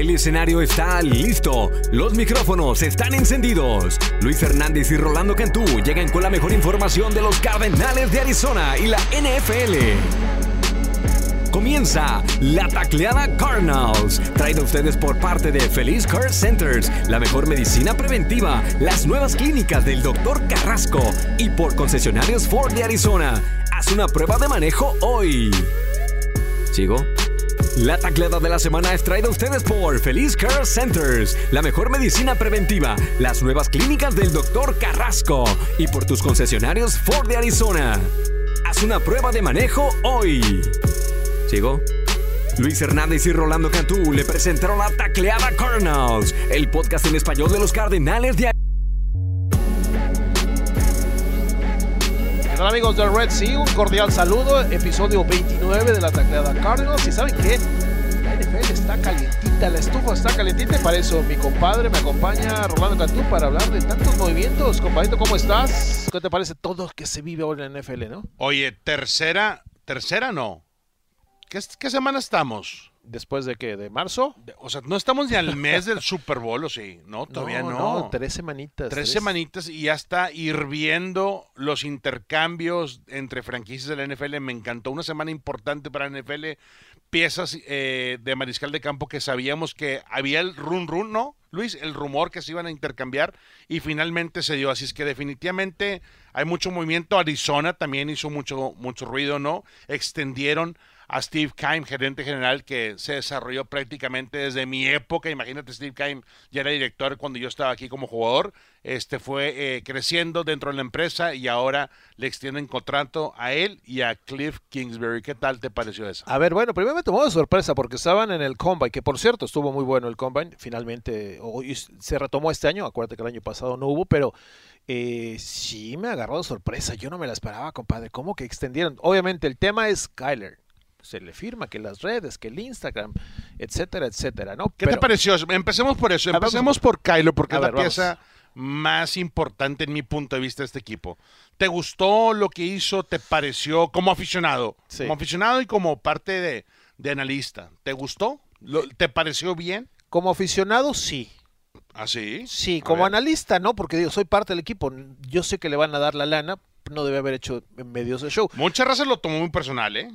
El escenario está listo, los micrófonos están encendidos. Luis Fernández y Rolando Cantú llegan con la mejor información de los Cardenales de Arizona y la NFL. Comienza la tacleada Cardinals, traída a ustedes por parte de Feliz Care Centers, la mejor medicina preventiva, las nuevas clínicas del Dr. Carrasco y por concesionarios Ford de Arizona. Haz una prueba de manejo hoy. ¿Sigo? La tacleada de la semana es traída a ustedes por Feliz Care Centers, la mejor medicina preventiva, las nuevas clínicas del Dr. Carrasco y por tus concesionarios Ford de Arizona. Haz una prueba de manejo hoy. ¿Sigo? Luis Hernández y Rolando Cantú le presentaron la tacleada Cardinals, el podcast en español de los Cardenales de Hola amigos de Red Sea? Un cordial saludo, episodio 29 de la tacleada Cardinals. ¿Y saben qué? La NFL está calientita, la estufa está calientita para eso mi compadre me acompaña, Rolando Cantú, para hablar de tantos movimientos. Compadrito, ¿cómo estás? ¿Qué te parece todo que se vive ahora en la NFL, no? Oye, tercera, tercera no. ¿Qué, qué semana estamos? ¿Después de qué? ¿De marzo? O sea, no estamos ni al mes del Super Bowl, ¿o sí? No, todavía no. tres semanitas. Tres semanitas y ya está hirviendo los intercambios entre franquicias de la NFL. Me encantó una semana importante para la NFL. Piezas eh, de mariscal de campo que sabíamos que había el run run, ¿no? Luis, el rumor que se iban a intercambiar y finalmente se dio. Así es que definitivamente hay mucho movimiento. Arizona también hizo mucho, mucho ruido, ¿no? Extendieron a Steve Keim, gerente general, que se desarrolló prácticamente desde mi época. Imagínate, Steve Keim ya era director cuando yo estaba aquí como jugador. Este fue eh, creciendo dentro de la empresa y ahora le extienden contrato a él y a Cliff Kingsbury. ¿Qué tal te pareció eso? A ver, bueno, primero me tomó de sorpresa porque estaban en el Combine, que por cierto estuvo muy bueno el Combine, finalmente se retomó este año, acuérdate que el año pasado no hubo, pero eh, sí me agarró de sorpresa, yo no me la esperaba, compadre, ¿cómo que extendieron? Obviamente el tema es Kyler, se le firma que las redes, que el Instagram, etcétera, etcétera, ¿no? ¿Qué te pareció? Empecemos por eso. Ver, Empecemos por Kylo, porque es la vamos. pieza más importante en mi punto de vista de este equipo. ¿Te gustó lo que hizo? ¿Te pareció como aficionado? Sí. Como aficionado y como parte de, de analista. ¿Te gustó? Lo- ¿Te pareció bien? Como aficionado, sí. ¿Así? Sí, A como ver. analista, ¿no? Porque digo, soy parte del equipo, yo sé que le van a dar la lana, no debe haber hecho en medios de show. Muchas razas lo tomó muy personal, ¿eh?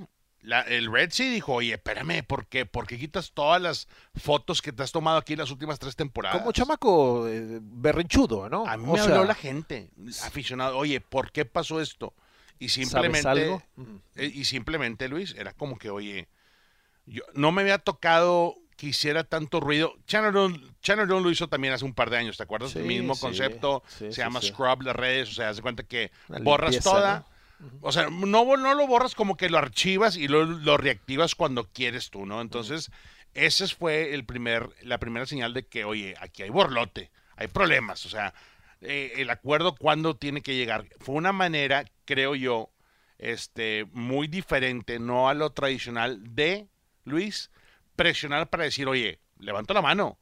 La- el Red Sea dijo, oye, espérame, ¿por qué? ¿Por qué quitas todas las fotos que te has tomado aquí en las últimas tres temporadas? Como chamaco eh, berrinchudo, ¿no? A mí O me sea, habló la gente, aficionado, oye, ¿por qué pasó esto? Y simplemente, ¿Sabes algo? Eh, y simplemente, Luis, era como que, oye, yo no me había tocado que hiciera tanto ruido. Chandler Chandler lo hizo también hace un par de años, ¿te acuerdas? Sí, El mismo sí, concepto, sí, se sí, llama sí. Scrub las redes, o sea, haz de cuenta que Una borras limpieza, toda. O sea, no, no lo borras como que lo archivas y lo, reactivas cuando quieres tú, ¿no? Entonces, esa fue el primer, la primera señal de que, oye, aquí hay borlote, hay problemas, o sea, eh, el acuerdo cuándo tiene que llegar. Fue una manera, creo yo, este, muy diferente, no a lo tradicional de Luis, presionar para decir, oye, levanto la mano,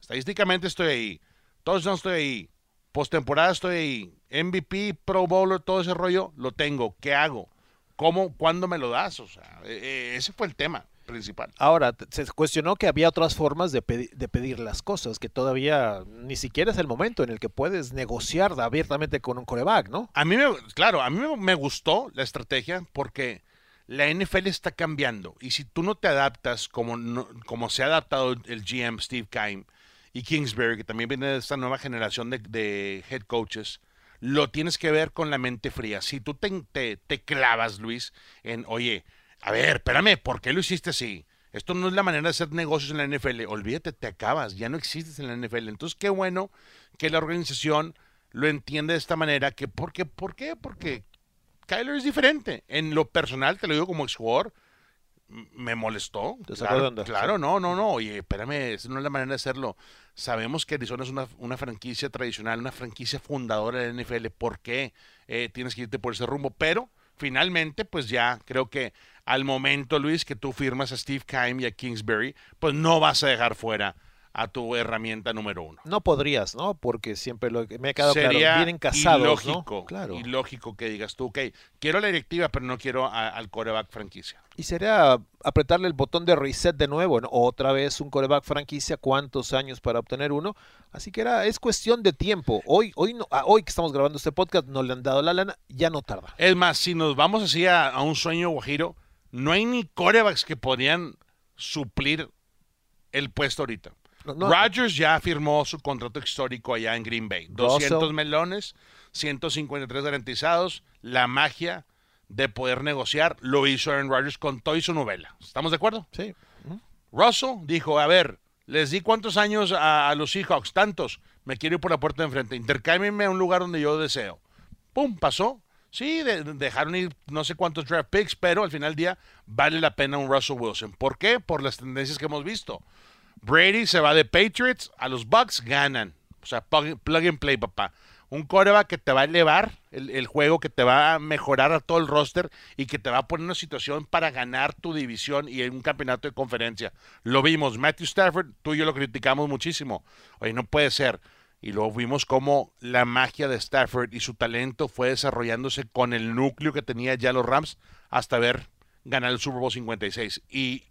estadísticamente estoy ahí, todos no estoy ahí, postemporada estoy ahí, MVP, Pro Bowler, todo ese rollo, lo tengo, ¿qué hago? ¿Cómo, cuándo me lo das? O sea, eh, eh, ese fue el tema principal. Ahora, se cuestionó que había otras formas de, pedi- de pedir las cosas, que todavía ni siquiera es el momento en el que puedes negociar abiertamente con un coreback, ¿no? A mí, me, claro, a mí me, gustó la estrategia porque la NFL está cambiando y si tú no te adaptas como, no- como se ha adaptado el GM Steve Keim y Kingsbury, que también viene de esta nueva generación de, head coaches, lo tienes que ver con la mente fría. Si tú te, te, te clavas, Luis, en, oye, a ver, espérame, ¿por qué lo hiciste así? Esto no es la manera de hacer negocios en la NFL. Olvídate, te acabas, ya no existes en la NFL. Entonces, qué bueno que la organización lo entiende de esta manera. Que, ¿por, qué? ¿Por qué? Porque Kyler es diferente. En lo personal, te lo digo como exjugador, me molestó. Te sacó de Claro, onda, claro, no, no, no. Oye, espérame, esa no es la manera de hacerlo. Sabemos que Arizona es una, una franquicia tradicional, una franquicia fundadora de la NFL. ¿Por qué eh, tienes que irte por ese rumbo? Pero finalmente, pues ya creo que al momento, Luis, que tú firmas a Steve Keim y a Kingsbury, pues no vas a dejar fuera a tu herramienta número uno. No podrías, ¿no? Porque siempre lo me ha quedado Sería claro, vienen casados, ilógico, ¿no? Claro. ilógico que digas tú, ok, quiero la directiva, pero no quiero a- al coreback franquicia. Y sería apretarle el botón de reset de nuevo, ¿no? Otra vez un coreback franquicia, ¿cuántos años para obtener uno? Así que era, es cuestión de tiempo. Hoy, hoy, no, ah, hoy que estamos grabando este podcast, no le han dado la lana, ya no tarda. Es más, si nos vamos así a, a un sueño guajiro, no hay ni corebacks que podrían suplir el puesto ahorita. No, Rodgers ya firmó su contrato histórico allá en Green Bay. 200 Russell. melones, 153 garantizados. La magia de poder negociar lo hizo Aaron Rodgers con todo y su novela. ¿Estamos de acuerdo? sí. Russell dijo, a ver, les di cuántos años a, a los Seahawks, tantos, me quiero ir por la puerta de enfrente, intercámbienme a un lugar donde yo deseo. Pum, pasó. Sí, de- dejaron ir no sé cuántos draft picks, pero al final del día vale la pena un Russell Wilson. ¿Por qué? Por las tendencias que hemos visto. Brady se va de Patriots, a los Bucks ganan. O sea, plug, and play, papá. Un coreback que te va a elevar el, juego, que te va a mejorar a todo el roster y que te va a poner en una situación para ganar tu división y un campeonato de conferencia. Lo vimos, Matthew Stafford, tú y yo lo criticamos muchísimo. Oye, no puede ser. Y luego vimos cómo la magia de Stafford y su talento fue desarrollándose con el núcleo que tenía ya los Rams hasta ver ganar el Super Bowl 56. Y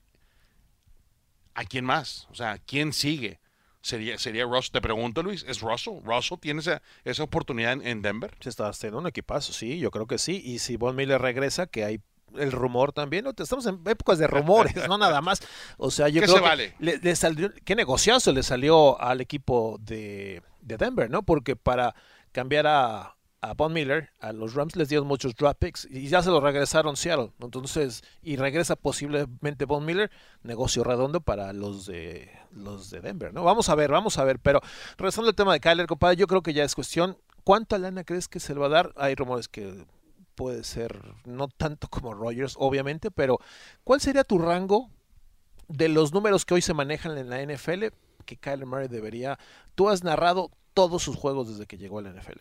¿a quién más? O sea, ¿quién sigue? ¿Sería, sería Russell? Te pregunto, Luis, ¿es Russell? ¿Russell tiene esa, esa oportunidad en, en Denver? Se está haciendo un equipazo, sí, yo creo que sí. Y si Von Miller regresa, que hay el rumor también, estamos en épocas de rumores, no nada más. O sea, yo ¿Qué creo se que vale? le, le salió, qué negociazo le salió al equipo de, de Denver, ¿no? Porque para cambiar a, a Von Miller, a los Rams les dieron muchos draft picks y ya se los regresaron Seattle. Entonces, y regresa posiblemente Von Miller, negocio redondo para los de los de Denver, ¿no? Vamos a ver, vamos a ver. Pero regresando al tema de Kyler, compadre, yo creo que ya es cuestión. ¿Cuánta lana crees que se le va a dar? Hay rumores que puede ser no tanto como Rogers, obviamente, pero ¿cuál sería tu rango de los números que hoy se manejan en la NFL que Kyler Murray debería? Tú has narrado todos sus juegos desde que llegó a la NFL.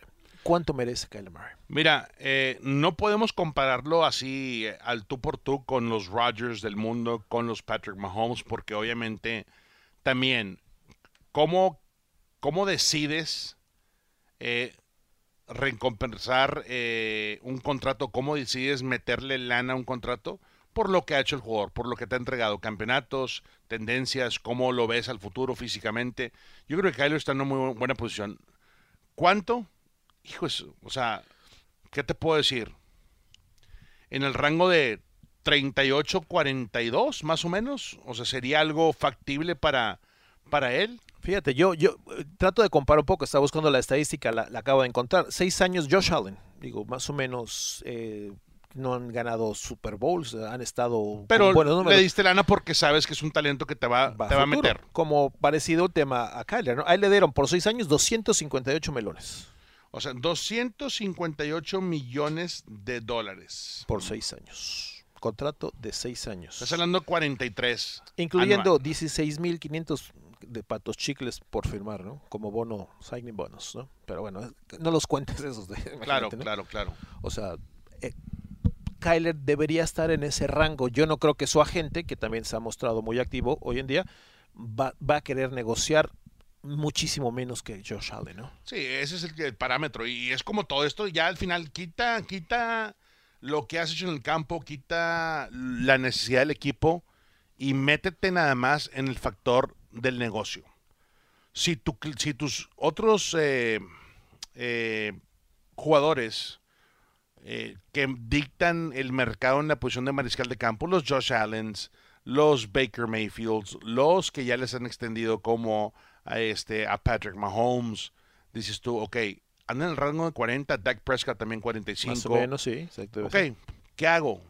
¿Cuánto merece Kyler Murray? Mira, eh, no podemos compararlo así eh, al tú por tú con los Rodgers del mundo, con los Patrick Mahomes, porque obviamente también, ¿cómo, cómo decides eh, recompensar un contrato? ¿Cómo decides meterle lana a un contrato? Por lo que ha hecho el jugador, por lo que te ha entregado campeonatos, tendencias, cómo lo ves al futuro físicamente. Yo creo que Kyler está en una muy buena posición. ¿Cuánto? Hijos, o sea, ¿qué te puedo decir? En el rango de 38-42, más o menos. O sea, sería algo factible para, para él. Fíjate, yo, yo eh, trato de comparar un poco, estaba buscando la estadística, la, la acabo de encontrar. Seis años Josh Allen, digo, más o menos eh, no han ganado Super Bowls, han estado Pero buenos le diste lana porque sabes que es un talento que te va, Va te va a meter. Como parecido tema a Kyler, ¿no? Ahí le dieron por seis años 258 melones O sea, 258 millones de dólares. por seis años. Contrato de seis años. Estás hablando 43. Incluyendo anual. 16.500 de patos chicles por firmar, ¿no? Como bono, signing bonus, ¿no? Pero bueno, no los cuentes esos. De, Claro, claro, claro. O sea, eh, Kyler debería estar en ese rango. Yo no creo que su agente, que también se ha mostrado muy activo hoy en día, va, va a querer negociar muchísimo menos que Josh Allen, ¿no? Sí, ese es el, parámetro. Y es como todo esto, ya al final quita, quita lo que has hecho en el campo, quita la necesidad del equipo y métete nada más en el factor del negocio. Si tus otros eh, eh, jugadores eh, que dictan el mercado en la posición de mariscal de campo, los Josh Allens, los Baker Mayfields, los que ya les han extendido como a, este, a Patrick Mahomes, dices tú, ok, anda en el rango de 40, Dak Prescott también 45. Más o menos, sí. exacto, Ok, ¿qué hago?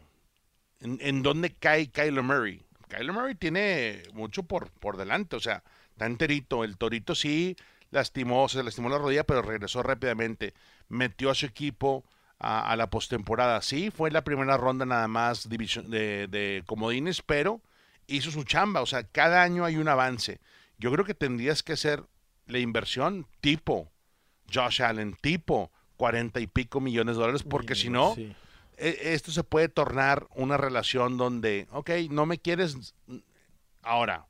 ¿En, en dónde cae Kyler Murray? Kyler Murray tiene mucho por, por delante, o sea, está enterito. El Torito sí lastimó, se lastimó la rodilla, pero regresó rápidamente. Metió a su equipo a, a la postemporada. Sí, fue la primera ronda nada más división- de, de comodines, pero hizo su chamba. O sea, cada año hay un avance. Yo creo que tendrías que hacer la inversión tipo Josh Allen, tipo 40 y pico millones de dólares, porque si no, Sí. e- esto se puede tornar una relación donde, ok, no me quieres ahora,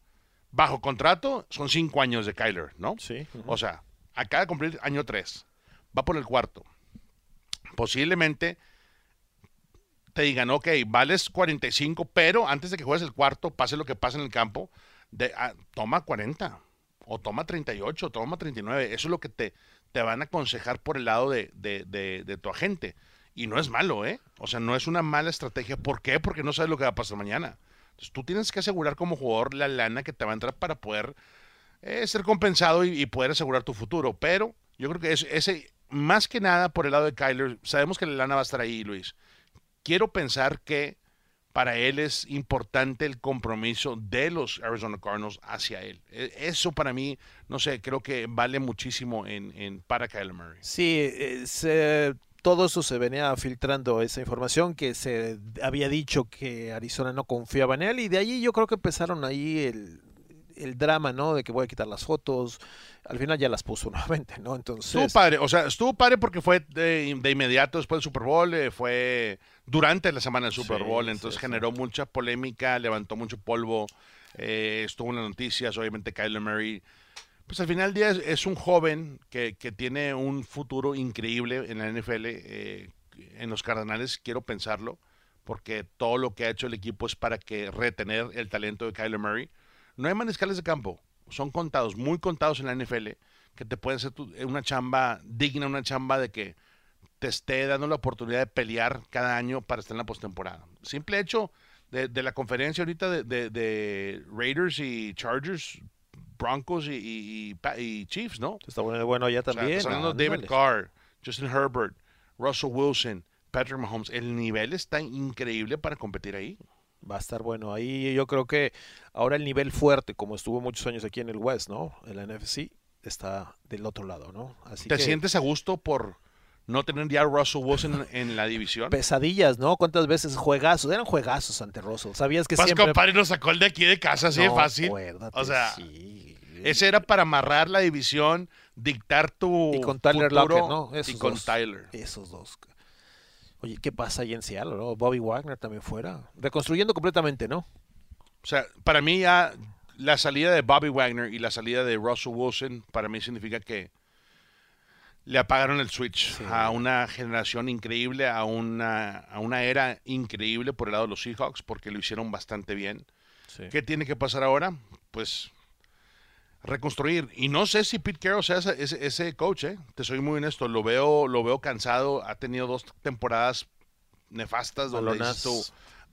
bajo contrato son cinco años de Kyler, ¿no? Sí. O sea, acaba de cumplir año 3. Va por el cuarto. Posiblemente te digan, ok, vales 45, pero antes de que juegues el cuarto, pase lo que pase en el campo, de, ah, toma 40, o toma 38, o toma 39. Eso es lo que te, te van a aconsejar por el lado de, de- de- tu agente. Y no es malo, ¿eh? O sea, no es una mala estrategia. ¿Por qué? Porque no sabes lo que va a pasar mañana. Entonces, tú tienes que asegurar como jugador la lana que te va a entrar para poder eh, ser compensado y, poder asegurar tu futuro. Pero yo creo que es- ese, más que nada por el lado de Kyler, sabemos que la lana va a estar ahí, Luis. Quiero pensar que para él es importante el compromiso de los Arizona Cardinals hacia él. E- Eso para mí, no sé, creo que vale muchísimo en, en para Kyler Murray. Sí, eh, todo eso se venía filtrando, esa información que se había dicho que Arizona no confiaba en él y de ahí yo creo que empezaron ahí el, el drama, ¿no? De que voy a quitar las fotos. Al final ya las puso nuevamente, ¿no? Estuvo Entonces, padre, o sea, estuvo padre porque fue de, de inmediato después del Super Bowl, eh, fue durante la semana del Super Sí, Bowl, entonces sí. generó mucha polémica, levantó mucho polvo, eh, estuvo en las noticias, obviamente Kyler Murray. Pues al final del día es, es un joven que, que tiene un futuro increíble en la NFL, eh, en los Cardenales, quiero pensarlo, porque todo lo que ha hecho el equipo es para que retener el talento de Kyler Murray. No hay maniscales de campo, son contados, muy contados en la NFL, que te pueden hacer tu- una chamba digna, una chamba de que te esté dando la oportunidad de pelear cada año para estar en la postemporada. Simple hecho de, de la conferencia ahorita de, de- de Raiders y Chargers, Broncos y, y- y Pa- y Chiefs, ¿no? está bueno, bueno O sea, también. de David. Carr, Justin Herbert, Russell Wilson, Patrick Mahomes. El nivel está increíble para competir ahí. Va a estar bueno. Ahí yo creo que ahora el nivel fuerte, como estuvo muchos años aquí en el West, ¿no? En la NFC, está del otro lado, ¿no? Así ¿Te que sientes a gusto por no tener ya Russell Wilson en, en la división? pesadillas, ¿no? ¿Cuántas veces juegazos? Eran juegazos ante Russell. Sabías que Vas, siempre... compadre, nos sacó el de aquí de casa, así de fácil. acuérdate, O sea, sí. ese era para amarrar la división, dictar tu Y con Tyler futuro Lockett, ¿no? y con dos. Tyler. Esos dos. Oye, ¿qué pasa ahí en Seattle, no? Bobby Wagner también fuera. Reconstruyendo completamente, ¿no? O sea, para mí ya la salida de Bobby Wagner y la salida de Russell Wilson, para mí significa que le apagaron el switch Sí. a una generación increíble, a una, a una era increíble por el lado de los Seahawks, porque lo hicieron bastante bien. Sí. ¿Qué tiene que pasar ahora? Pues reconstruir. Y no sé si Pete Carroll sea ese, ese- ese coach, ¿eh? Te soy muy honesto. Lo veo, lo veo cansado. Ha tenido dos temporadas nefastas donde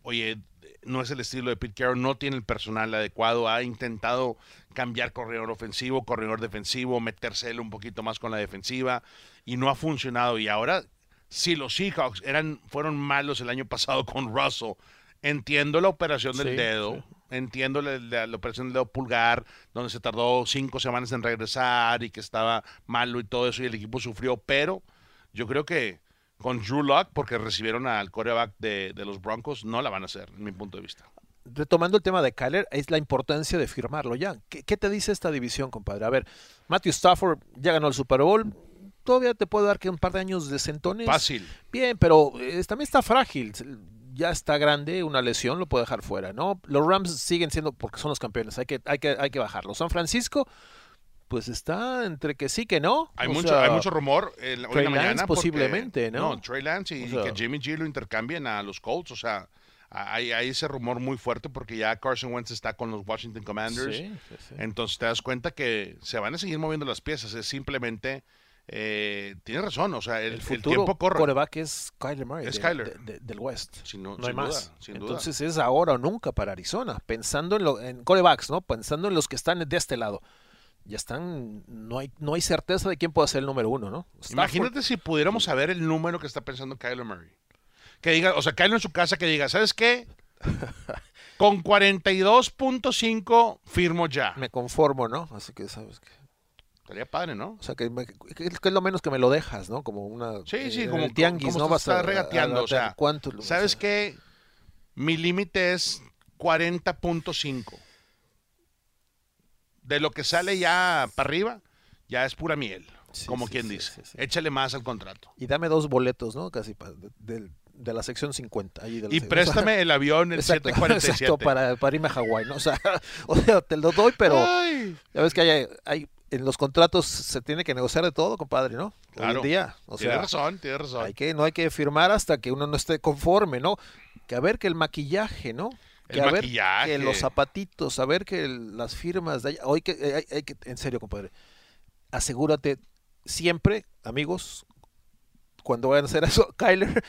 oye, no es el estilo de Pete Carroll, no tiene el personal adecuado. Ha intentado cambiar corredor ofensivo, corredor defensivo, meterse él un poquito más con la defensiva y no ha funcionado. Y ahora, si los Seahawks eran, fueron malos el año pasado con Russell, entiendo la operación del Sí, dedo. sí. Entiendo la, la- la operación del dedo pulgar, donde se tardó cinco semanas en regresar y que estaba malo y todo eso, y el equipo sufrió, pero yo creo que con Drew Lock, porque recibieron al coreback de, de los Broncos, no la van a hacer, en mi punto de vista. Retomando el tema de Kyler, es la importancia de firmarlo ya. ¿Qué, qué te dice esta división, compadre? A ver, Matthew Stafford ya ganó el Super Bowl. Todavía te puede dar que un par de años de sentones. Fácil. Bien, pero eh, también está frágil. Ya está grande, una lesión lo puede dejar fuera, ¿no? Los Rams siguen siendo, porque son los campeones, hay que, hay que, hay que bajarlo. San Francisco, pues está entre que sí que no. Hay O mucho, sea, hay mucho rumor en, hoy en Trey la mañana. Lance porque- posiblemente, ¿no? Trey Lance y, O sea- que Jimmy G lo intercambien a los Colts. O sea, hay, hay ese rumor muy fuerte porque ya Carson Wentz está con los Washington Commanders. Sí, sí, sí. Entonces te das cuenta que se van a seguir moviendo las piezas. Es simplemente, eh, tienes razón, o sea, el, El el futuro tiempo corre. coreback es Kyler Murray. Es de- Kyler. de- de- del West. Sin, no, No hay sin más. duda, sin duda. Entonces es ahora o nunca para Arizona. Pensando en, lo, en corebacks, ¿no? Pensando en los que están de este lado. Ya están, no hay, no hay certeza de quién puede ser el número uno, ¿no? Stafford, Imagínate si pudiéramos saber el número que está pensando Kyler Murray. Que diga, o sea, Kyler en su casa que diga, ¿sabes qué? Con 42.5 firmo ya. Me conformo, ¿no? Así que, ¿sabes qué? Estaría padre, ¿no? O sea, que, me- que- que es lo menos que me lo dejas, ¿no? Como una... Sí, sí, en como- tianguis, como ¿no? Vas a, regateando, a- a- o sea, ¿cuánto? lo- ¿Sabes sea, qué? Mi límite es 40.5. De lo que sale ya para arriba, ya es pura miel, Sí, como sí, quien sí, dice. Échale más al contrato. Y dame dos boletos, ¿no? Casi pa- de- del, de la sección 50. Allí de la Y sección- préstame el avión el Exacto, 747. exacto, para, para irme a Hawái, ¿no? O sea, o sea, te lo doy, pero Ay, ya ves que hay, hay en los contratos se tiene que negociar de todo, compadre, ¿no? Hoy Claro. en día, o tienes sea, razón, tienes razón. hay que no hay que firmar hasta que uno no esté conforme, ¿no? Que a ver que el maquillaje, ¿no? Que El a ver maquillaje. que los zapatitos, a ver que el- las firmas de allá, hoy que eh, hay, hay que en serio, compadre. Asegúrate siempre, amigos, cuando vayan a hacer eso, Kyler,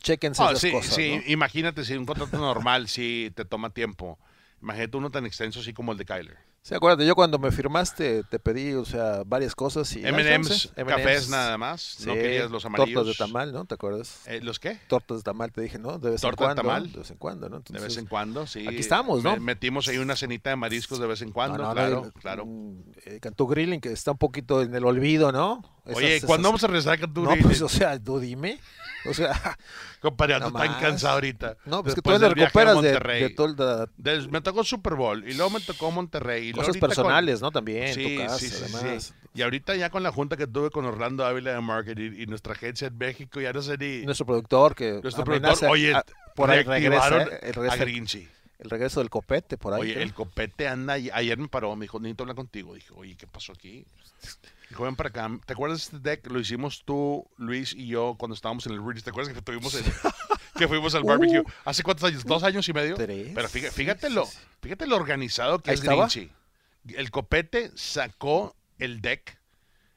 chequense Ah, esas sí, cosas, sí, ¿no? imagínate si un contrato normal sí te toma tiempo. Imagínate uno tan extenso así como el de Kyler. Sí, acuérdate, yo cuando me firmaste te pedí, o sea, varias cosas y... M&M's, ¿eh? cafés nada más. no querías los amarillos. Tortas de tamal, ¿no? ¿Te acuerdas? Eh, ¿Los qué? Tortas de tamal, te dije, ¿no? De vez en ¿Torta de cuando. tamal? De vez en cuando, ¿no? De vez en cuando, sí. aquí estamos, ¿no? Me- metimos ahí una cenita de mariscos de vez en cuando, no, no, claro, claro. mm, eh, Cantú Grilling, que está un poquito en el olvido, ¿no? Oye, ¿cuándo esas- vamos a regresar con tu No, pues, o sea, tú dime. O sea, Compadre, no tan cansado ahorita. no, pues que tú a recuperas de, de todo el me tocó Super Bowl y luego me tocó Monterrey. Cosas con- personales, ¿no? También, Sí, tu casa, sí, sí, sí. además. Y ahorita ya con la junta que tuve con Orlando Ávila de Marketing y nuestra agencia en México, ya no sé ni... Nuestro productor que Nuestro productor, oye, a- por ahí regresa, ¿eh? el, a regreso, Grinchy. el regreso del copete, por ahí. Oye, creo. el copete anda, y- ayer me paró, me dijo, necesito hablar contigo. Dije, oye, ¿qué pasó aquí? Dijo, ven para acá. ¿Te acuerdas de este deck? Lo hicimos tú, Luis y yo cuando estábamos en el Reach. ¿Te acuerdas que tuvimos el- que fuimos al barbecue? Uh. ¿Hace cuántos años? ¿Dos años y medio? Tres. Pero fíjate, Sí, fíjate, sí, lo, sí. fíjate lo organizado que es estaba. Grinchy. El copete sacó el deck.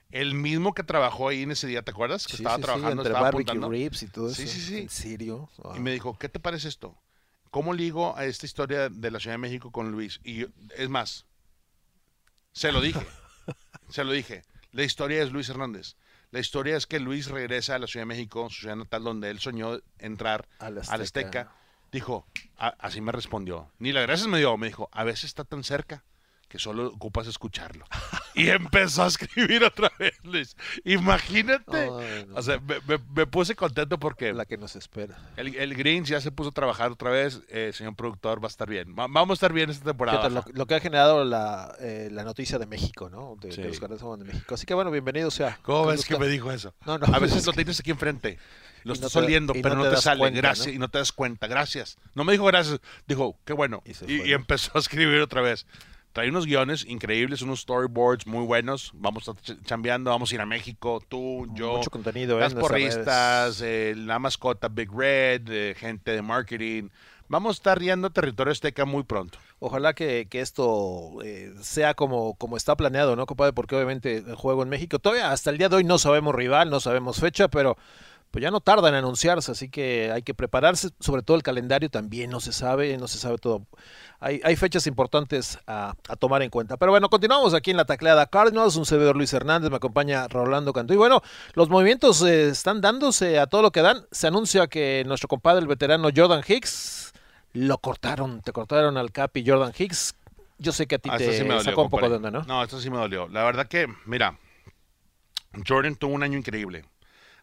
El mismo que trabajó ahí en ese día, ¿te acuerdas? Que Sí, estaba sí, sí, trabajando, entre estaba apuntando. ribs y todo Sí, eso. sí, sí. ¿En serio? Wow. Y me dijo, ¿qué te parece esto? ¿Cómo ligo a esta historia de la Ciudad de México con Luis? Y yo- es más, se lo dije, se lo dije. La historia es Luis Hernández. La historia es que Luis regresa a la Ciudad de México, su ciudad natal, donde él soñó entrar A la a la Azteca. Dijo, a- así me respondió. Ni las gracias me dio, me dijo, a veces está tan cerca que solo ocupas escucharlo. y empezó a escribir otra vez, Luis. Imagínate. Ay, no. O sea, me, me- me puse contento porque la que nos espera. el, el ya se puso a trabajar otra vez. Eh, señor productor, va a estar bien. Va- vamos a estar bien esta temporada. Fíjate, lo, que ha generado la, eh, la noticia de México, ¿no? De, Sí. de los de México. Así que bueno, bienvenido sea. ¿Cómo ves que me dijo eso? No, no, a veces es lo tienes aquí enfrente. Lo no estás te- oliendo, pero no no te te, sale. cuenta, gracias. ¿no? Y no te das cuenta. Gracias. No me dijo gracias. Dijo, qué bueno. Y ¿no? empezó a escribir otra vez. Trae unos guiones increíbles, unos storyboards muy buenos. Vamos a chambeando, vamos a ir a México, tú, yo. Mucho contenido, ¿eh? las porristas, eh, la mascota Big Red, eh, gente de marketing. Vamos a estar riendo territorio azteca muy pronto. Ojalá que, que esto sea como, como está planeado, ¿no, compadre? Porque obviamente el juego en México, todavía hasta el día de hoy no sabemos rival, no sabemos fecha, pero pues ya no tarda en anunciarse, así que hay que prepararse, sobre todo el calendario también no se sabe, no se sabe todo. Hay, hay fechas importantes a, a tomar en cuenta. Pero bueno, continuamos aquí en la tacleada Cardinals, un servidor Luis Hernández, me acompaña Rolando Cantú. Y bueno, los movimientos eh, están dándose a todo lo que dan. Se anuncia que nuestro compadre, el veterano Jordan Hicks, lo cortaron, te cortaron al Capi Jordan Hicks. Yo sé que a ti Ah, te sí dolió, sacó un poco de onda, ¿no? No, esto sí me dolió. La verdad que, mira, Jordan tuvo un año increíble.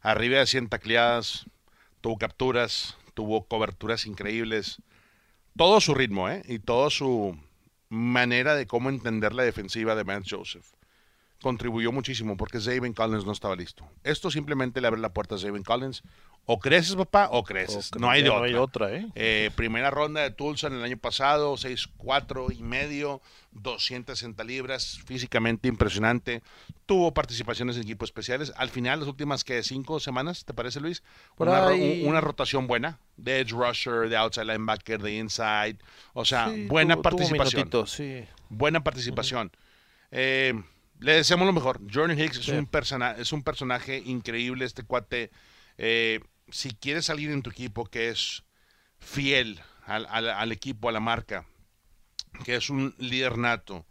Arriba de 100 tacleadas, tuvo capturas, tuvo coberturas increíbles. Todo su ritmo, ¿eh? Y toda su manera de cómo entender la defensiva de Vance Joseph. Contribuyó muchísimo porque Zayvon Collins no estaba listo. Esto simplemente le abre la puerta a Zayvon Collins. O creces, papá, o creces. O no hay de ya otra. No hay otra, ¿eh? Eh, primera ronda de Tulsa en el año pasado, 6'4 y medio, 260 libras, físicamente impresionante. Tuvo participaciones en equipos especiales. Al final, las últimas que cinco semanas, ¿te parece, Luis? Una, una rotación buena de edge rusher, de outside linebacker, de inside. O sea, Sí, buena tuvo- tuvo participación. sí. buena participación. Eh, le deseamos lo mejor. Jordan Hicks es, Sí. un persona, es un personaje increíble, este cuate. Eh, si quieres salir en tu equipo que es fiel al, al- al equipo, a la marca, que es un líder nato,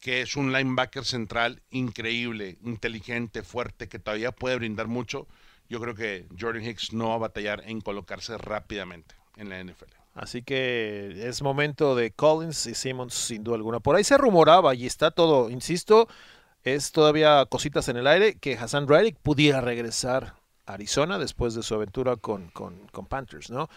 que es un linebacker central increíble, inteligente, fuerte, que todavía puede brindar mucho, yo creo que Jordan Hicks no va a batallar en colocarse rápidamente en la NFL. Así que es momento de Collins y Simmons sin duda alguna. Por ahí se rumoraba y está todo, insisto, es todavía cositas en el aire que Hassan Reddick pudiera regresar Arizona después de su aventura con, con, Panthers, ¿no?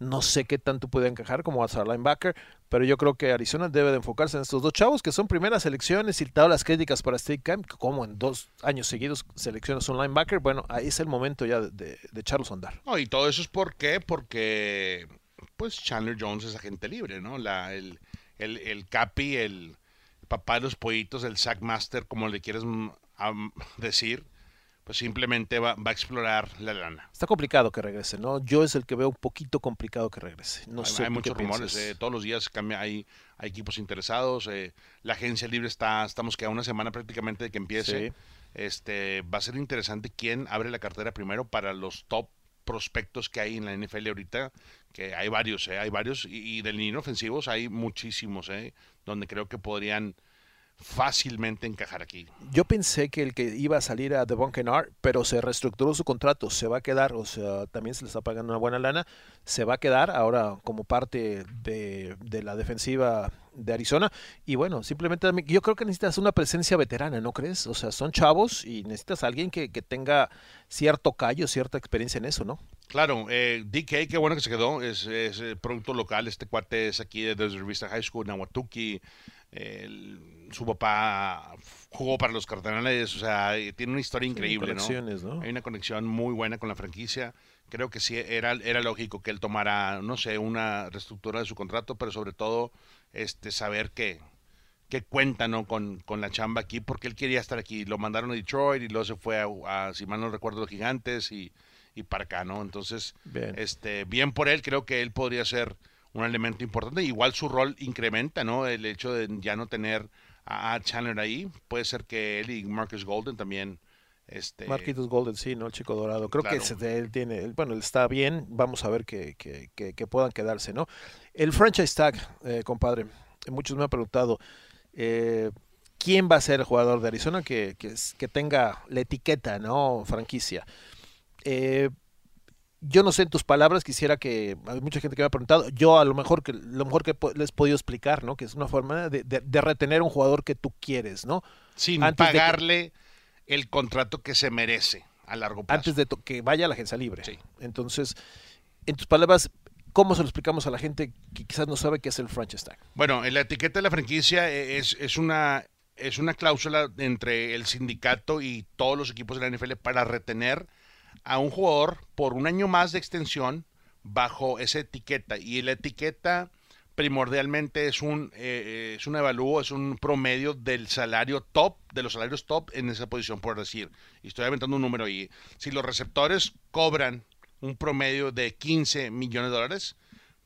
No sé qué tanto puede encajar como outside linebacker, pero yo creo que Arizona debe de enfocarse en estos dos chavos que son primeras selecciones y todas las críticas para State Camp, como en dos años seguidos seleccionas un linebacker, bueno, ahí es el momento ya de, de, de echarlos a andar. No, y todo eso es por qué, porque pues Chandler Jones es agente libre, ¿no? La, el, el, el Capi, el papá de los pollitos, el Sackmaster, como le quieres um, decir, pues simplemente va, va, a explorar la lana. Está complicado que regrese, ¿no? Yo es el que veo un poquito complicado que regrese. No hay, sé hay muchos rumores, eh, todos los días cambia, hay, hay equipos interesados, eh, la agencia libre está, estamos que a una semana prácticamente de que empiece. Sí. Este, va a ser interesante quién abre la cartera primero para los top prospectos que hay en la NFL ahorita, que hay varios, eh, hay varios, y, del línea ofensivos hay muchísimos, eh, donde creo que podrían fácilmente encajar aquí. Yo pensé que el que iba a salir a Devon Kennard, pero se reestructuró su contrato, se va a quedar, o sea, también se le está pagando una buena lana, se va a quedar ahora como parte de, de la defensiva de Arizona. Y bueno, simplemente yo creo que necesitas una presencia veterana, ¿no crees? O sea, son chavos y necesitas a alguien que, que tenga cierto callo, cierta experiencia en eso, ¿no? Claro, eh, DK, qué bueno que se quedó, es, es producto local, este cuate es aquí de Desert Vista High School, Nahuatuki, el, su papá jugó para los Cardenales, o sea, tiene una historia increíble, ¿no? ¿no? Hay una conexión muy buena con la franquicia. Creo que sí era, era lógico que él tomara, no sé, una reestructura de su contrato, pero sobre todo este saber que, que cuenta ¿no? con, con la chamba aquí, porque él quería estar aquí. Lo mandaron a Detroit y luego se fue a, a si mal no recuerdo, los Gigantes y, y para acá, ¿no? Entonces, bien. este bien por él, creo que él podría ser un elemento importante. Igual su rol incrementa, ¿no? El hecho de ya no tener a Chandler ahí, puede ser que él y Marcus Golden también. Este... Marquitos Golden, sí, ¿no? El chico dorado. Creo claro. que él tiene, bueno, él está bien. Vamos a ver que, que, que, que puedan quedarse, ¿no? El franchise tag, eh, compadre. Muchos me han preguntado, eh, ¿quién va a ser el jugador de Arizona que, que, que tenga la etiqueta, ¿no? Franquicia. Eh, yo no sé en tus palabras, quisiera que hay mucha gente que me ha preguntado, yo a lo mejor que lo mejor que les he podido explicar, ¿no? Que es una forma de, de, de retener a un jugador que tú quieres, ¿no? Sin Antes pagarle que, el contrato que se merece a largo plazo. Antes de que vaya a la agencia libre. Sí. Entonces, en tus palabras, ¿cómo se lo explicamos a la gente que quizás no sabe qué es el franchise tag? Bueno, la etiqueta de la franquicia es, es una es una cláusula entre el sindicato y todos los equipos de la NFL para retener a un jugador por un año más de extensión bajo esa etiqueta. Y la etiqueta primordialmente es un, eh, es un evalúo, es un promedio del salario top, de los salarios top en esa posición, por decir. Y estoy aventando un número ahí. Si los receptores cobran un promedio de 15 millones de dólares,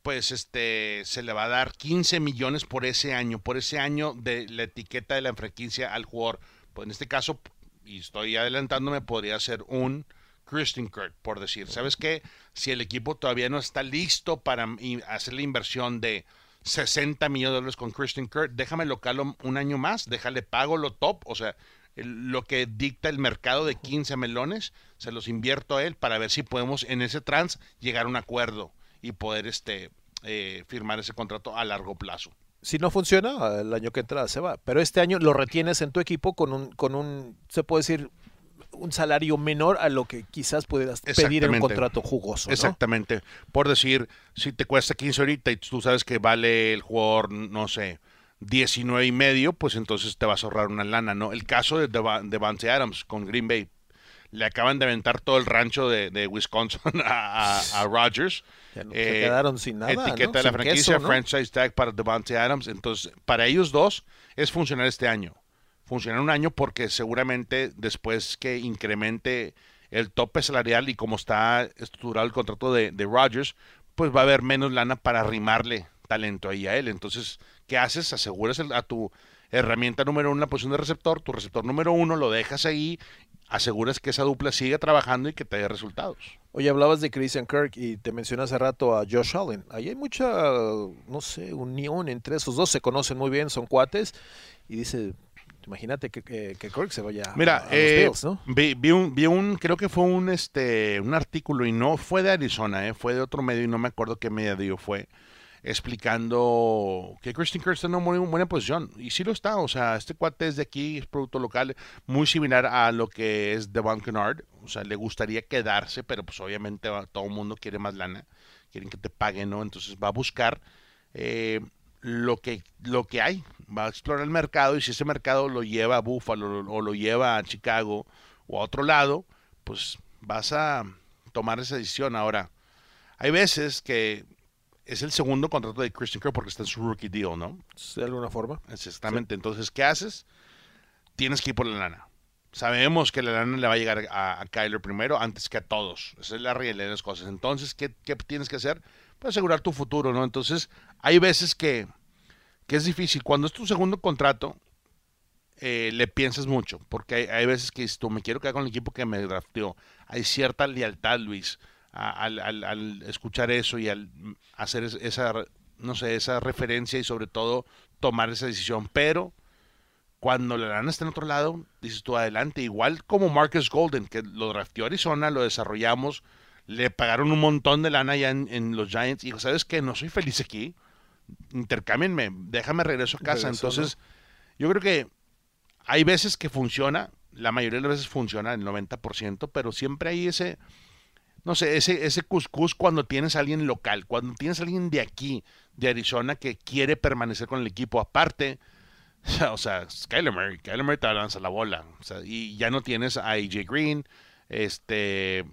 pues este se le va a dar 15 millones por ese año, por ese año de la etiqueta de la franquicia al jugador. Pues en este caso, y estoy adelantándome, podría ser un Christian Kirk, por decir. ¿Sabes qué? Si el equipo todavía no está listo para hacer la inversión de 60 millones de dólares con Christian Kirk, déjame locarlo un año más, déjale pago lo top, o sea, lo que dicta el mercado de 15 melones, se los invierto a él para ver si podemos en ese trans llegar a un acuerdo y poder este eh, firmar ese contrato a largo plazo. Si no funciona, el año que entra se va. Pero este año lo retienes en tu equipo con un, con un se puede decir, un salario menor a lo que quizás puedas pedir en un contrato jugoso. ¿no? Exactamente. Por decir, si te cuesta 15 ahorita y tú sabes que vale el jugador, no sé, 19 y medio, pues entonces te vas a ahorrar una lana, ¿no? El caso de Devante Adams con Green Bay. Le acaban de aventar todo el rancho de, de Wisconsin a, a, a Rodgers. Ya no, eh, se quedaron sin nada. Etiqueta ¿no? de la sin franquicia, franchise tag para Devante Adams. Entonces, para ellos dos es funcionar este año funcionar un año porque seguramente después que incremente el tope salarial y como está estructurado el contrato de, de Rodgers, pues va a haber menos lana para arrimarle talento ahí a él. Entonces, ¿qué haces? Aseguras a tu herramienta número uno la posición de receptor, tu receptor número uno, lo dejas ahí, aseguras que esa dupla siga trabajando y que te dé resultados. Oye, hablabas de Christian Kirk y te mencioné hace rato a Josh Allen. Ahí hay mucha, no sé, unión entre esos dos, se conocen muy bien, son cuates, y dice, Imagínate que, que, que, Kirk se vaya Mira, a, a eh, los Bills, ¿no? Vi, vi, un, vi un, creo que fue un, este, un artículo y no fue de Arizona, eh, fue de otro medio y no me acuerdo qué medio fue, explicando que Christian Kirk está en una buena posición. Y sí lo está, o sea, este cuate es de aquí, es producto local, muy similar a lo que es Devon Kennard. O sea, le gustaría quedarse, pero pues obviamente todo el mundo quiere más lana, quieren que te paguen, ¿no? Entonces va a buscar eh, lo, que, lo que hay, va a explorar el mercado y si ese mercado lo lleva a Buffalo o lo lleva a Chicago o a otro lado, pues vas a tomar esa decisión. Ahora, hay veces que es el segundo contrato de Christian Kirk porque está en su rookie deal, ¿no? De alguna forma. Exactamente. Entonces, ¿qué haces? Tienes que ir por la lana. Sabemos que la lana le va a llegar a, Kyler primero antes que a todos. Esa es la realidad de las cosas. Entonces, ¿qué, tienes que hacer? Para asegurar tu futuro, ¿no? Entonces, hay veces que, que es difícil. Cuando es tu segundo contrato, eh, le piensas mucho. Porque hay, veces que si tú me quiero quedar con el equipo que me drafteó. Hay cierta lealtad, Luis al, escuchar eso y al hacer esa, no sé, esa referencia y sobre todo tomar esa decisión. Pero cuando la lana está en otro lado, dices tú adelante. Igual como Marcus Golden, que lo drafteó Arizona, lo desarrollamos, le pagaron un montón de lana ya en, los Giants. Y dijo, ¿sabes qué? No soy feliz aquí. Intercámbienme, déjame regreso a casa. Entonces, yo creo que hay veces que funciona, la mayoría de las veces funciona, el 90%, pero siempre hay ese no sé, ese, ese cuscús cuando tienes a alguien local, cuando tienes a alguien de aquí, de Arizona, que quiere permanecer con el equipo aparte. O sea, Skyler Murray, Skyler Murray te lanza la bola. O sea, y ya no tienes a AJ Green, este,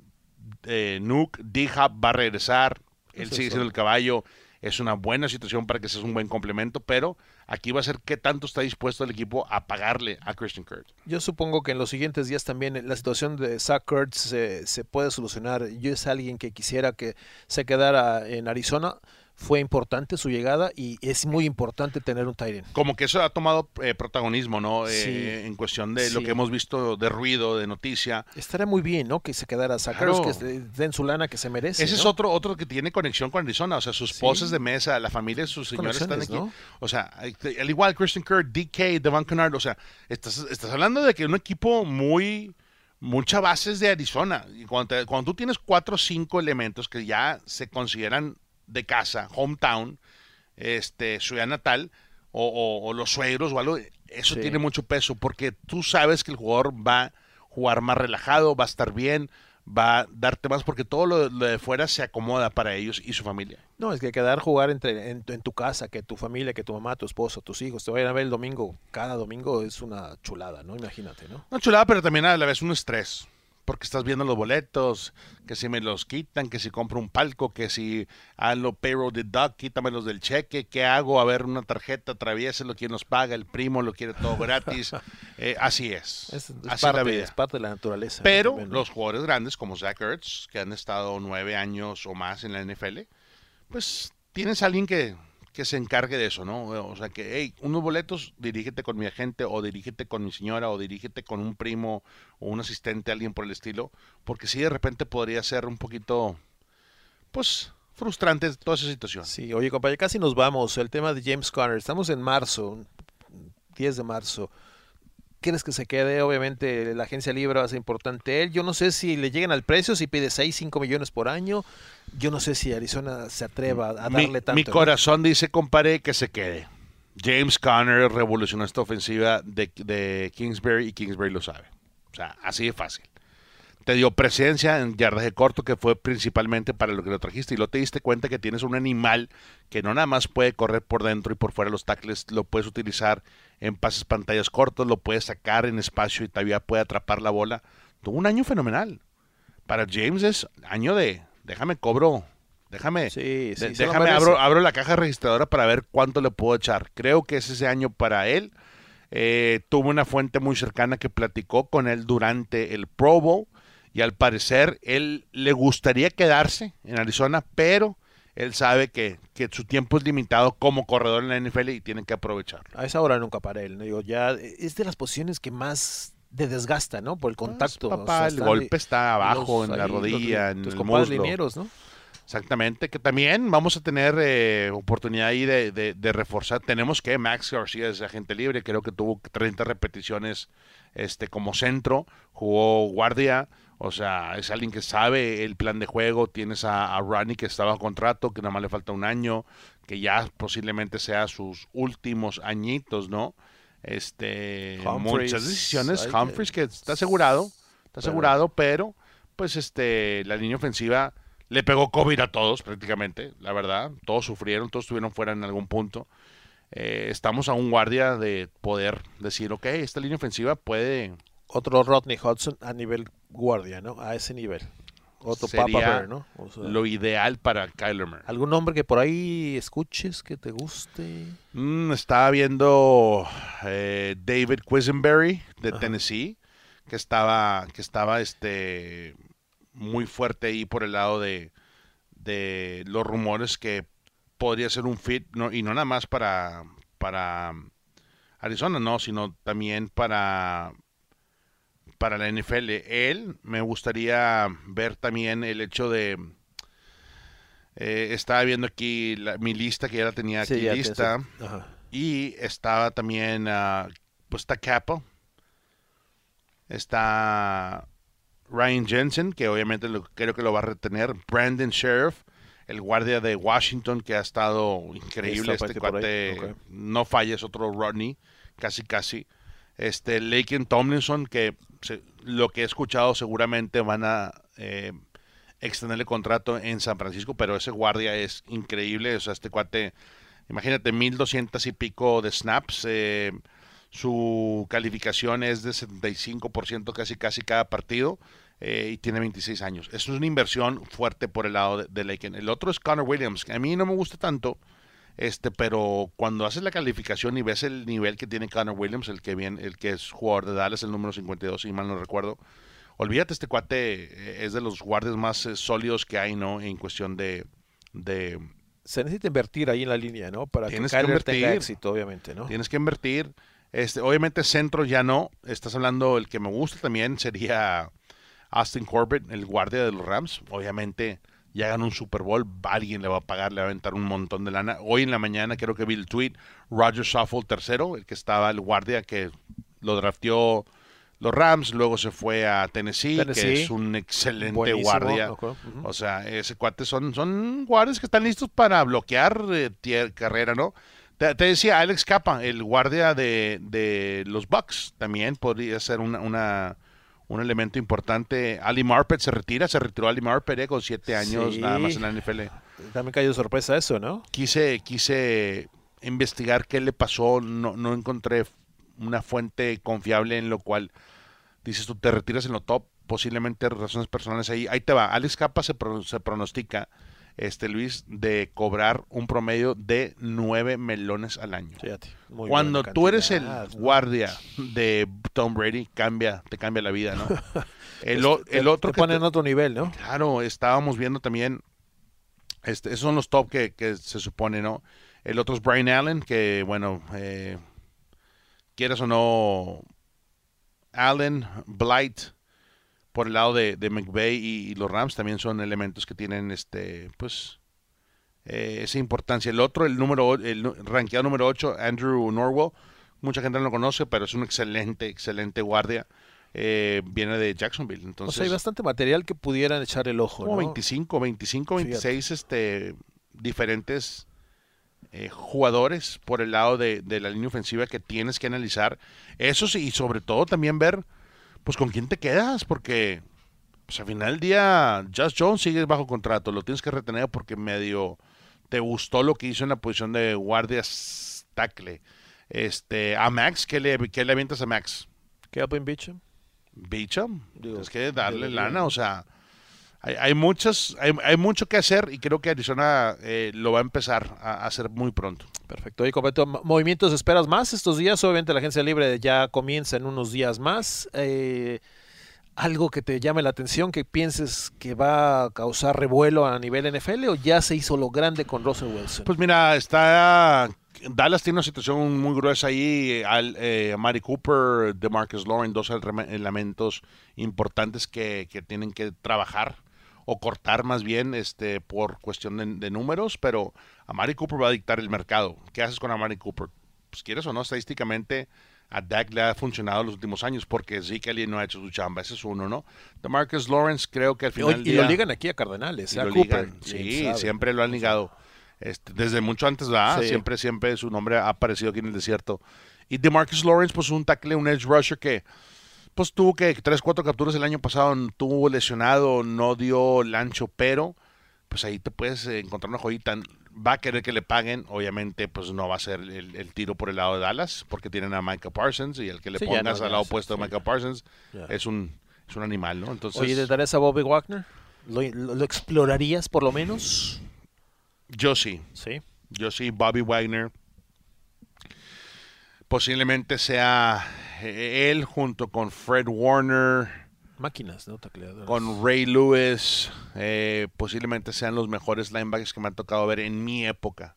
eh, Nuke, D-Hop va a regresar, él sigue siendo el caballo. Es una buena situación para que seas un buen complemento, pero Aquí va a ser qué tanto está dispuesto el equipo a pagarle a Christian Kurtz. Yo supongo que en los siguientes días también la situación de Zach Kurtz se, se puede solucionar. Yo es alguien que quisiera que se quedara en Arizona fue importante su llegada y es muy importante tener un Tyrant. Como que eso ha tomado eh, protagonismo, ¿no? Eh, en cuestión de lo que hemos visto de ruido, de noticia. Estaría muy bien, ¿no? Que se quedara sacaros, que den su lana que se merece. Ese es otro otro que tiene conexión con Arizona, o sea, sus poses de mesa, la familia de sus señores están aquí. O sea, al igual Christian Kirk, DK, Devon Kennard, o sea, estás, estás hablando de que un equipo muy muchas bases de Arizona. Y cuando, cuando tú tienes cuatro o cinco elementos que ya se consideran de casa, hometown, este, ciudad natal, o, los suegros o algo, eso tiene mucho peso, porque tú sabes que el jugador va a jugar más relajado, va a estar bien, va a darte más, porque todo lo, de fuera se acomoda para ellos y su familia. No, es que quedar jugar entre, en, tu casa, que tu familia, que tu mamá, tu esposo, tus hijos te vayan a ver el domingo, cada domingo es una chulada, ¿no? Imagínate, ¿no? Una chulada, pero también a la vez un estrés porque estás viendo los boletos, que si me los quitan, que si compro un palco, que si hago payroll deduct, quítamelos del cheque, ¿qué hago? A ver, una tarjeta, atraviéselo, ¿quién nos paga? El primo lo quiere todo gratis. Eh, así es. Es, parte, es parte de la naturaleza. Pero los jugadores grandes como Zach Ertz, que han estado nueve años o más en la NFL, pues tienes a alguien que que se encargue de eso, ¿no? O sea, que, hey, unos boletos, dirígete con mi agente o dirígete con mi señora o dirígete con un primo o un asistente, alguien por el estilo, porque sí, de repente podría ser un poquito, pues, frustrante toda esa situación. Sí, oye, compañero, casi nos vamos. El tema de James Conner, estamos en marzo, 10 de marzo quieres que se quede, obviamente la agencia libre va a ser importante él. Yo no sé si le lleguen al precio, si pide 6, 5 millones por año. Yo no sé si Arizona se atreva a darle tanto. Mi corazón dice, compadre, que se quede. James Conner revolucionó esta ofensiva de, de Kingsbury y Kingsbury lo sabe. O sea, así de fácil te dio presencia en yardaje corto, que fue principalmente para lo que lo trajiste, y lo te diste cuenta que tienes un animal que no nada más puede correr por dentro y por fuera los tackles, lo puedes utilizar en pases pantallas cortos, lo puedes sacar en espacio y todavía puede atrapar la bola. Tuvo un año fenomenal. Para James es año de, déjame cobro, déjame, déjame abro, abro la caja registradora para ver cuánto le puedo echar. Creo que es ese año para él. Eh, tuvo una fuente muy cercana que platicó con él durante el Pro Bowl y al parecer él le gustaría quedarse en Arizona, pero él sabe que, su tiempo es limitado como corredor en la NFL y tiene que aprovecharlo. A esa hora nunca para él, digo, ya es de las posiciones que más de desgasta, ¿no? Por el pues, contacto. papá, el golpe está abajo, en la rodilla, en el muslo. ¿no? Exactamente, que también vamos a tener eh, oportunidad ahí de, de, reforzar. Tenemos que Max García es agente libre, creo que tuvo 30 repeticiones este como centro, jugó guardia, O sea, es alguien que sabe el plan de juego. Tienes a, a Ronnie que está bajo contrato, que nada más le falta un año, que ya posiblemente sea sus últimos añitos, ¿no? Este, muchas decisiones. Humphries que está asegurado, está asegurado, pero pues este, la línea ofensiva le pegó COVID a todos prácticamente, la verdad. Todos sufrieron, todos estuvieron fuera en algún punto. Eh, estamos a un guardia de poder decir, ok, esta línea ofensiva puede Otro Rodney Hudson a nivel guardia, ¿no? A ese nivel. Otro Sería Papa Bear, ¿no? O sea, lo ideal para Kyler Murray. ¿Algún nombre que por ahí escuches que te guste? Mm, estaba viendo eh, David Quisenberry de Ajá. Tennessee, que estaba, que estaba este muy fuerte ahí por el lado de, de los rumores que podría ser un fit, no, y no nada más para, para Arizona, no, sino también para, para la NFL. Él me gustaría ver también el hecho de eh, estaba viendo aquí la- mi lista que ya la tenía aquí Sí, lista. Ajá. Y estaba también, ah, pues está Capo. Está Ryan Jensen, que obviamente lo- creo que lo va a retener. Brandon Sheriff, el guardia de Washington, que ha estado increíble. Este cuate, no falles, otro Rodney, casi casi. Este Laken Tomlinson, que lo que he escuchado seguramente van a eh, extender el contrato en San Francisco, pero ese guardia es increíble. O sea, este cuate, imagínate, 1200 y pico de snaps. eh, su calificación es de 75% casi casi cada partido eh, y tiene 26 años. Es una inversión fuerte por el lado de, de Laken. El otro es Connor Williams, que a mí no me gusta tanto, este, pero cuando haces la calificación y ves el nivel que tiene Connor Williams, el que viene, el que es jugador de Dallas, el número 52, si mal no recuerdo, olvídate, este cuate eh, es de los guardias más eh, sólidos que hay, ¿no? En cuestión de, de Se necesita invertir ahí en la línea, ¿no? Para Tienes que que tenga invertir. éxito, obviamente, ¿no? Tienes que invertir. Este, obviamente centro ya no. Estás hablando, el que me gusta también sería Austin Corbett, el guardia de los Rams. Obviamente ya ganó un Super Bowl, alguien le va a pagar, le va a aventar un montón de lana. Hoy en la mañana creo que vi el tweet, Roger Shuffle tercero, el que estaba el guardia que lo drafteó los Rams, luego se fue a Tennessee, que es un excelente Buenísimo, guardia. O sea, ese cuate son, son guardias que están listos para bloquear eh, carrera, ¿no? Te, te decía Alex Capa, el guardia de, de los Bucks, también podría ser una, una- un elemento importante. Ali Marpet se retira, se retiró Ali Marpet eh, con siete años Sí. nada más en la NFL. También cayó de sorpresa eso, ¿no? Quise, quise investigar qué le pasó, no, no encontré una fuente confiable en lo cual dices tú te retiras en lo top, posiblemente razones personales ahí. Ahí te va. Alex Capa se, pro- se pronostica, este Luis, de cobrar un promedio de nueve melones al año. Fíjate. muy Cuando buena tú eres el guardia de Tom Brady, cambia, te cambia la vida, ¿no? El, Te- otro te que pone en otro nivel, ¿no? Claro, estábamos viendo también, este, esos son los top que, que se supone, ¿no? El otro es Brian Allen, que bueno, eh, quieras o no, Allen, Blight, por el lado de, de McVay y, y los Rams también son elementos que tienen, este, pues, eh, esa importancia. El otro, el número, o- el rankeado número 8, Andrew Norwell, mucha gente no lo conoce, pero es un excelente, excelente guardia. Eh, viene de Jacksonville, o entonces sea, hay bastante material que pudieran echar el ojo, como ¿no? 25, 25, Fíjate. 26 este, diferentes eh, jugadores por el lado de, de la línea ofensiva que tienes que analizar. Eso sí, y sobre todo también ver, pues con quién te quedas, porque pues al final del día, Just Jones sigue bajo contrato, lo tienes que retener porque medio te gustó lo que hizo en la posición de guardias tackle. Este, a Max, ¿qué le, qué le avientas a Max? Kelvin Beachum. Bicham, Digo, es que darle lana, o sea, hay, hay muchas, hay, hay mucho que hacer y creo que Arizona eh, lo va a empezar a, hacer muy pronto. Perfecto. Y completo, movimientos esperas más estos días. Obviamente la agencia libre ya comienza en unos días más. Eh, algo que te llame la atención, que pienses que va a causar revuelo a nivel NFL o ya se hizo lo grande con Russell Wilson. Pues mira, está Dallas tiene una situación muy gruesa ahí. Al, eh, Mari Cooper, DeMarcus Lauren, dos eleme- elementos importantes que, que tienen que trabajar o cortar más bien este por cuestión de, de números, pero Amari Cooper va a dictar el mercado. ¿Qué haces con Amari Cooper? Pues quieres o no, estadísticamente a Dak le ha funcionado los últimos años porque Zeke Elliott no ha hecho su chamba. Ese es uno, ¿no? De Marcus Lawrence creo que al final. Y, y lo ligan aquí a Cardenales, a Cooper. ligan. Sí, siempre lo han ligado. Este, desde mucho antes, ¿verdad? Sí. Siempre, siempre su nombre ha aparecido aquí en el desierto. Y de Marcus Lawrence, pues un tackle, un edge rusher que pues tuvo que tres, cuatro capturas el año pasado, tuvo lesionado, no dio el ancho, pero pues ahí te puedes eh, encontrar una joyita. Va a querer que le paguen, obviamente, pues no va a ser el, el tiro por el lado de Dallas, porque tienen a Micah Parsons y el que le Sí, pongas no, al lado sí, opuesto sí, de Micah ya. Parsons es un es un animal, ¿no? Entonces, Oye, ¿le darías a Bobby Wagner? ¿Lo, lo- lo explorarías por lo menos? yo sí. Sí. Yo sí, Bobby Wagner. Posiblemente sea eh, él junto con Fred Warner, Máquinas, ¿no? Tacleadoras. con Ray Lewis. eh, posiblemente sean los mejores linebackers que me han tocado ver en mi época.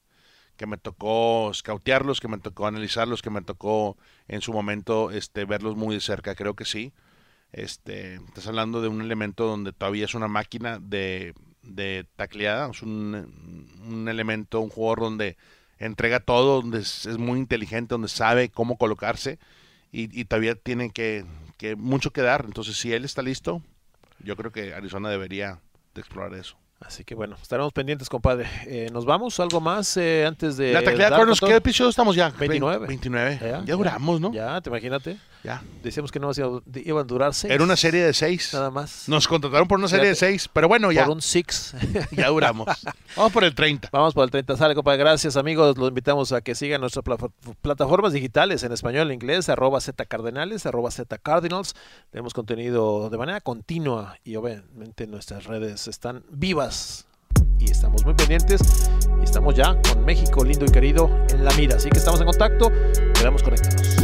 Que me tocó scoutearlos, que me tocó analizarlos, que me tocó en su momento este, verlos muy de cerca. Creo que sí. Este, estás hablando de un elemento donde todavía es una máquina de, de tacleada, es un, un elemento, un jugador donde entrega todo, donde es, es muy inteligente, donde sabe cómo colocarse y, y todavía tiene que, que mucho que dar. Entonces, si él está listo, yo creo que Arizona debería de explorar eso. Así que bueno, estaremos pendientes, compadre. Eh, ¿Nos vamos? ¿Algo más eh, antes de. La tacleada, episodio estamos ya? 29. 29. Ya, Ya, ya. duramos, ¿no? Ya, te imagínate. Ya. Decíamos que no iba- iban a durar seis. Era una serie de seis. Nada más. Nos contrataron por una serie de seis, pero bueno, ya, Por un six. ya duramos. Vamos por el 30. Vamos por el 30. Sale, compadre. Gracias, amigos. Los invitamos a que sigan nuestras pla- plataformas digitales en español e inglés, arroba Z Cardenales, arroba Z Cardinals. Tenemos contenido de manera continua y obviamente nuestras redes están vivas y estamos muy pendientes y estamos ya con México lindo y querido en la mira. Así que estamos en contacto. Queremos conectarnos.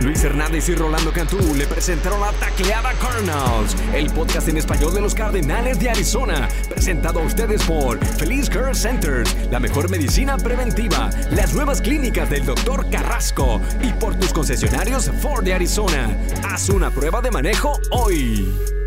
Luis Hernández y Rolando Cantú le presentaron la Tacleada Cardinals, el podcast en español de los Cardenales de Arizona, presentado a ustedes por Feliz Care Centers, la mejor medicina preventiva, las nuevas clínicas del Dr. Carrasco y por tus concesionarios Ford de Arizona. Haz una prueba de manejo hoy.